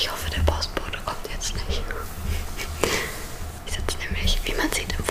Ich hoffe, der Postbote kommt jetzt nicht. Ich sitze nämlich, wie man sieht, im